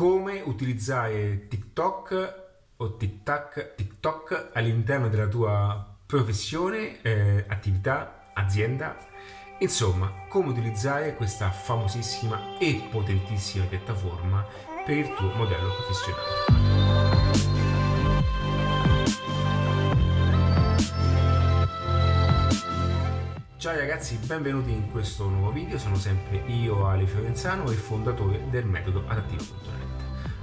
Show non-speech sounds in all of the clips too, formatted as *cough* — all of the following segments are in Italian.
come utilizzare TikTok o TikTok, TikTok all'interno della tua professione, eh, attività, azienda, insomma, come utilizzare questa famosissima e potentissima piattaforma per il tuo modello professionale. Ciao ragazzi, benvenuti in questo nuovo video, sono sempre io Ale Fiorenzano, il fondatore del metodo adattivo.net.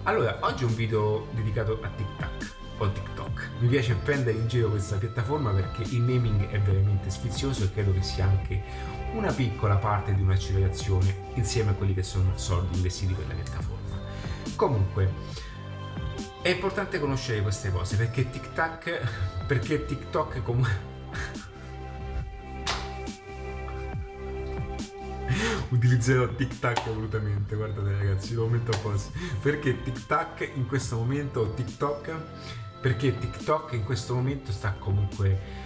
Allora, oggi è un video dedicato a TikTok o TikTok. Mi piace prendere in giro questa piattaforma perché il naming è veramente sfizioso e credo che sia anche una piccola parte di un'accelerazione insieme a quelli che sono soldi investiti per la piattaforma. Comunque, è importante conoscere queste cose perché TikTok, *laughs* perché TikTok comunque *laughs* utilizzerò TikTok volutamente, guardate ragazzi, lo metto a posto. Perché TikTok in questo momento, TikTok, perché TikTok in questo momento sta comunque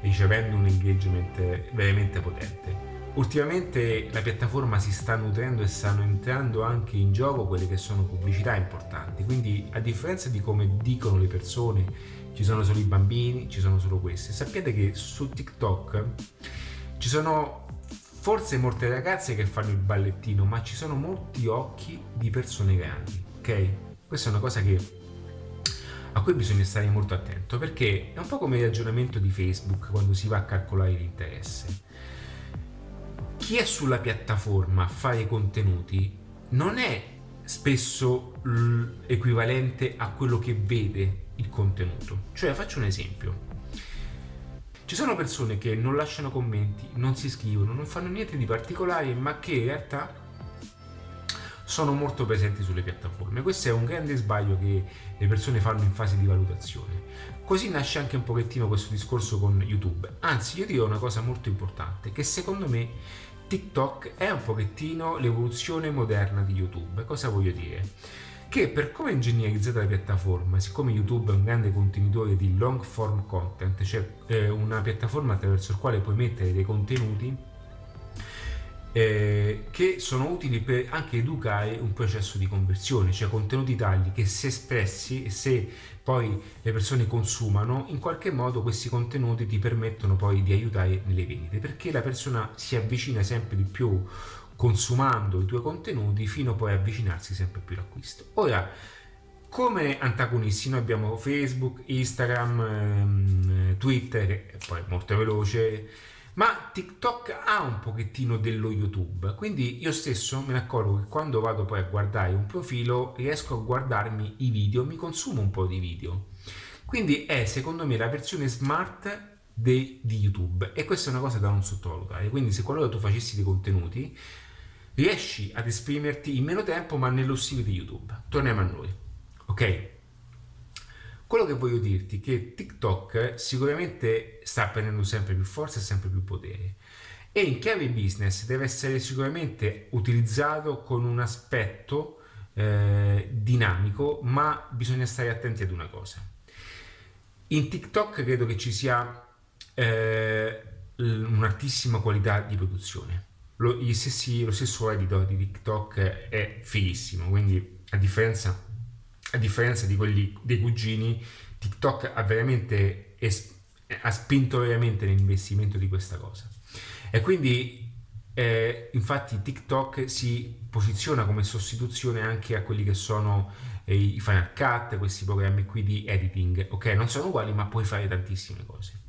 ricevendo un engagement veramente potente. Ultimamente la piattaforma si sta nutrendo e stanno entrando anche in gioco quelle che sono pubblicità importanti, quindi a differenza di come dicono le persone, ci sono solo i bambini, ci sono solo queste, sappiate che su TikTok ci sono forse molte ragazze che fanno il ballettino, ma ci sono molti occhi di persone grandi, ok? Questa è una cosa che, a cui bisogna stare molto attento perché è un po' come il ragionamento di Facebook quando si va a calcolare l'interesse. Chi è sulla piattaforma a fare contenuti non è spesso l'equivalente a quello che vede il contenuto. Cioè, faccio un esempio ci sono persone che non lasciano commenti, non si iscrivono, non fanno niente di particolare, ma che in realtà sono molto presenti sulle piattaforme. Questo è un grande sbaglio che le persone fanno in fase di valutazione. Così nasce anche un pochettino questo discorso con YouTube. Anzi, io dirò una cosa molto importante, che secondo me TikTok è un pochettino l'evoluzione moderna di YouTube. Cosa voglio dire? Che per come è ingegnerizzata la piattaforma, siccome YouTube è un grande contenitore di long form content, cioè eh, una piattaforma attraverso la quale puoi mettere dei contenuti eh, che sono utili per anche educare un processo di conversione, cioè contenuti tali che se espressi e se poi le persone consumano, in qualche modo questi contenuti ti permettono poi di aiutare nelle vendite, perché la persona si avvicina sempre di più consumando i tuoi contenuti fino poi a avvicinarsi sempre più all'acquisto. Ora, come antagonisti noi abbiamo Facebook, Instagram, ehm, Twitter, poi molto veloce, ma TikTok ha un pochettino dello YouTube, quindi io stesso me ne accorgo che quando vado poi a guardare un profilo riesco a guardarmi i video, mi consumo un po' di video. Quindi è secondo me la versione smart de, di YouTube e questa è una cosa da non sottovalutare. Quindi se qualora tu facessi dei contenuti riesci ad esprimerti in meno tempo ma nello stile di YouTube. Torniamo a noi, ok? Quello che voglio dirti è che TikTok sicuramente sta prendendo sempre più forza e sempre più potere e in chiave business deve essere sicuramente utilizzato con un aspetto eh, dinamico, ma bisogna stare attenti ad una cosa. In TikTok credo che ci sia eh, un'altissima qualità di produzione lo, stessi, lo stesso editor di TikTok è fighissimo, quindi a differenza, a differenza di quelli dei cugini, TikTok ha veramente es, ha spinto veramente l'investimento di questa cosa. E quindi eh, infatti TikTok si posiziona come sostituzione anche a quelli che sono eh, i Final Cut, questi programmi qui di editing, ok? Non sono uguali, ma puoi fare tantissime cose.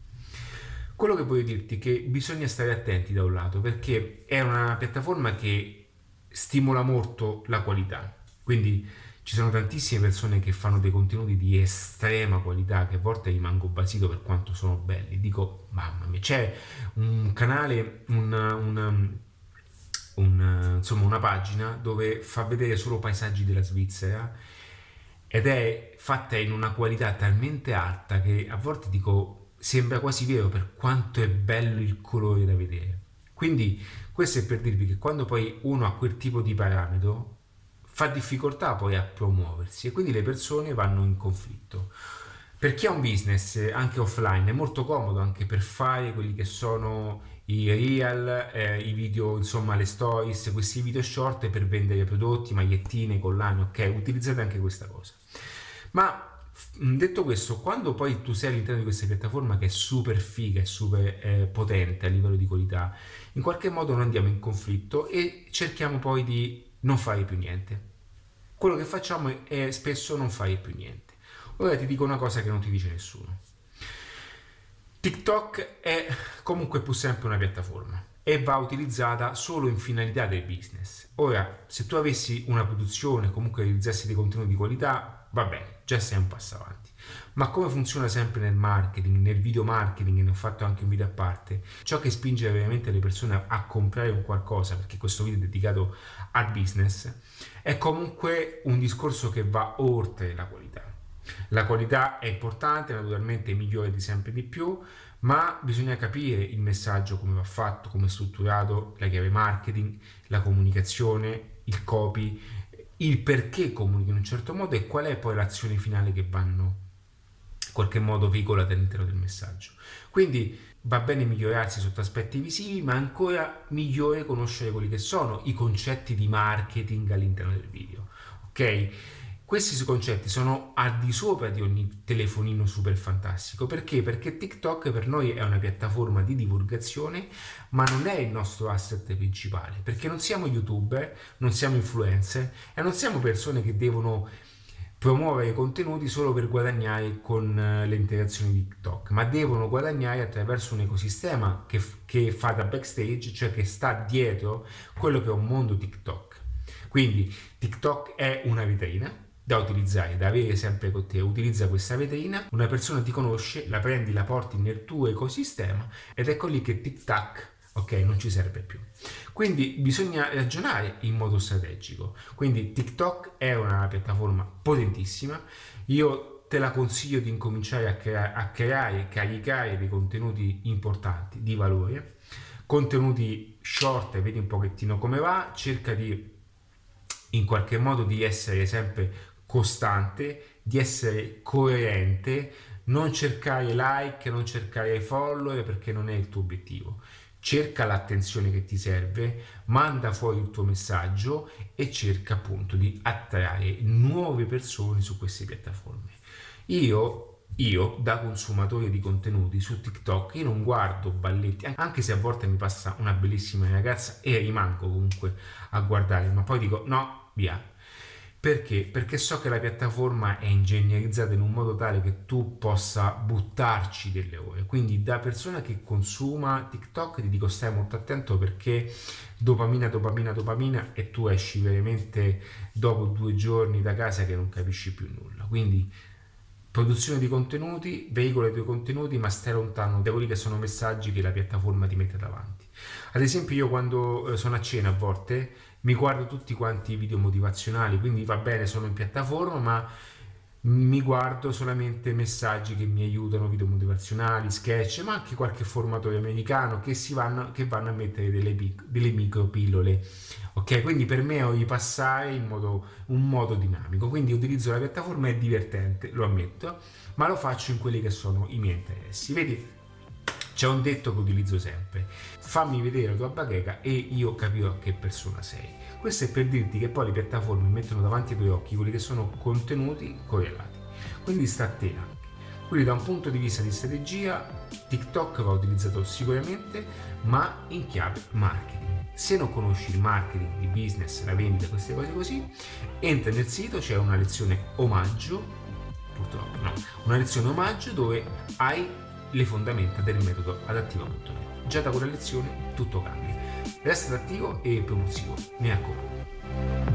Quello che voglio dirti è che bisogna stare attenti da un lato perché è una piattaforma che stimola molto la qualità, quindi ci sono tantissime persone che fanno dei contenuti di estrema qualità che a volte rimango basito per quanto sono belli. Dico, mamma mia, c'è un canale, una, una, una, insomma, una pagina dove fa vedere solo paesaggi della Svizzera ed è fatta in una qualità talmente alta che a volte dico sembra quasi vero per quanto è bello il colore da vedere. Quindi questo è per dirvi che quando poi uno ha quel tipo di parametro fa difficoltà poi a promuoversi e quindi le persone vanno in conflitto. Per chi ha un business anche offline è molto comodo anche per fare quelli che sono i real, eh, i video, insomma le stories, questi video short per vendere prodotti, magliettine, collane, ok? Utilizzate anche questa cosa. Ma detto questo, quando poi tu sei all'interno di questa piattaforma che è super figa e super eh, potente a livello di qualità, in qualche modo non andiamo in conflitto e cerchiamo poi di non fare più niente. Quello che facciamo è spesso non fare più niente. Ora ti dico una cosa che non ti dice nessuno. TikTok è comunque pur sempre una piattaforma e va utilizzata solo in finalità del business. Ora, se tu avessi una produzione, comunque realizzassi dei contenuti di qualità, va bene, già sei un passo avanti. Ma come funziona sempre nel marketing, nel video marketing, ne ho fatto anche un video a parte, ciò che spinge veramente le persone a comprare un qualcosa, perché questo video è dedicato al business, è comunque un discorso che va oltre la qualità. La qualità è importante, naturalmente migliora di sempre di più, ma bisogna capire il messaggio come va fatto, come è strutturato, la chiave marketing, la comunicazione, il copy, il perché comunichi in un certo modo e qual è poi l'azione finale che vanno in qualche modo veicolate all'interno del messaggio. Quindi va bene migliorarsi sotto aspetti visivi, ma ancora migliore conoscere quelli che sono i concetti di marketing all'interno del video. Ok? Questi concetti sono al di sopra di ogni telefonino super fantastico. Perché? Perché TikTok per noi è una piattaforma di divulgazione, ma non è il nostro asset principale. Perché non siamo youtuber, non siamo influencer e non siamo persone che devono promuovere contenuti solo per guadagnare con eh, le interazioni di TikTok, ma devono guadagnare attraverso un ecosistema che, che fa da backstage, cioè che sta dietro quello che è un mondo TikTok. Quindi TikTok è una vetrina da utilizzare, da avere sempre con te. Utilizza questa vetrina, una persona ti conosce, la prendi, la porti nel tuo ecosistema ed ecco lì che tic tac ok, non ci serve più. Quindi bisogna ragionare in modo strategico. Quindi TikTok è una piattaforma potentissima. Io te la consiglio di incominciare a, crea- a creare caricare dei contenuti importanti, di valore, contenuti short, vedi un pochettino come va, cerca di in qualche modo di essere sempre costante, di essere coerente, non cercare like, non cercare follower perché non è il tuo obiettivo. Cerca l'attenzione che ti serve, manda fuori il tuo messaggio e cerca appunto di attrarre nuove persone su queste piattaforme. Io io da consumatore di contenuti su TikTok io non guardo balletti anche se a volte mi passa una bellissima ragazza e rimango comunque a guardare ma poi dico no via perché? Perché so che la piattaforma è ingegnerizzata in un modo tale che tu possa buttarci delle ore. Quindi da persona che consuma TikTok ti dico stai molto attento perché dopamina, dopamina, dopamina e tu esci veramente dopo due giorni da casa che non capisci più nulla. Quindi produzione di contenuti, veicola i tuoi contenuti, ma stai lontano da quelli che sono messaggi che la piattaforma ti mette davanti. Ad esempio io quando eh, sono a cena a volte mi guardo tutti quanti i video motivazionali, quindi va bene, sono in piattaforma, ma mi guardo solamente messaggi che mi aiutano, video motivazionali, sketch, ma anche qualche formatore americano che, vanno, che vanno a mettere delle, delle micro pillole. Ok, quindi per me ho di passare in modo, un modo dinamico, quindi utilizzo la piattaforma, è divertente, lo ammetto, ma lo faccio in quelli che sono i miei interessi. Vedi, c'è un detto che utilizzo sempre, fammi vedere la tua bacheca e io capirò che persona sei. Questo è per dirti che poi le piattaforme mettono davanti ai tuoi occhi quelli che sono contenuti correlati. Quindi sta a te anche. Quindi da un punto di vista di strategia, TikTok va utilizzato sicuramente, ma in chiave marketing. Se non conosci il marketing, il business, la vendita, queste cose così, entra nel sito, c'è una lezione omaggio, purtroppo no, una lezione omaggio dove hai le fondamenta del metodo adattivo.net. Già da quella lezione tutto cambia. Resta attivo e promozivo, mi raccomando.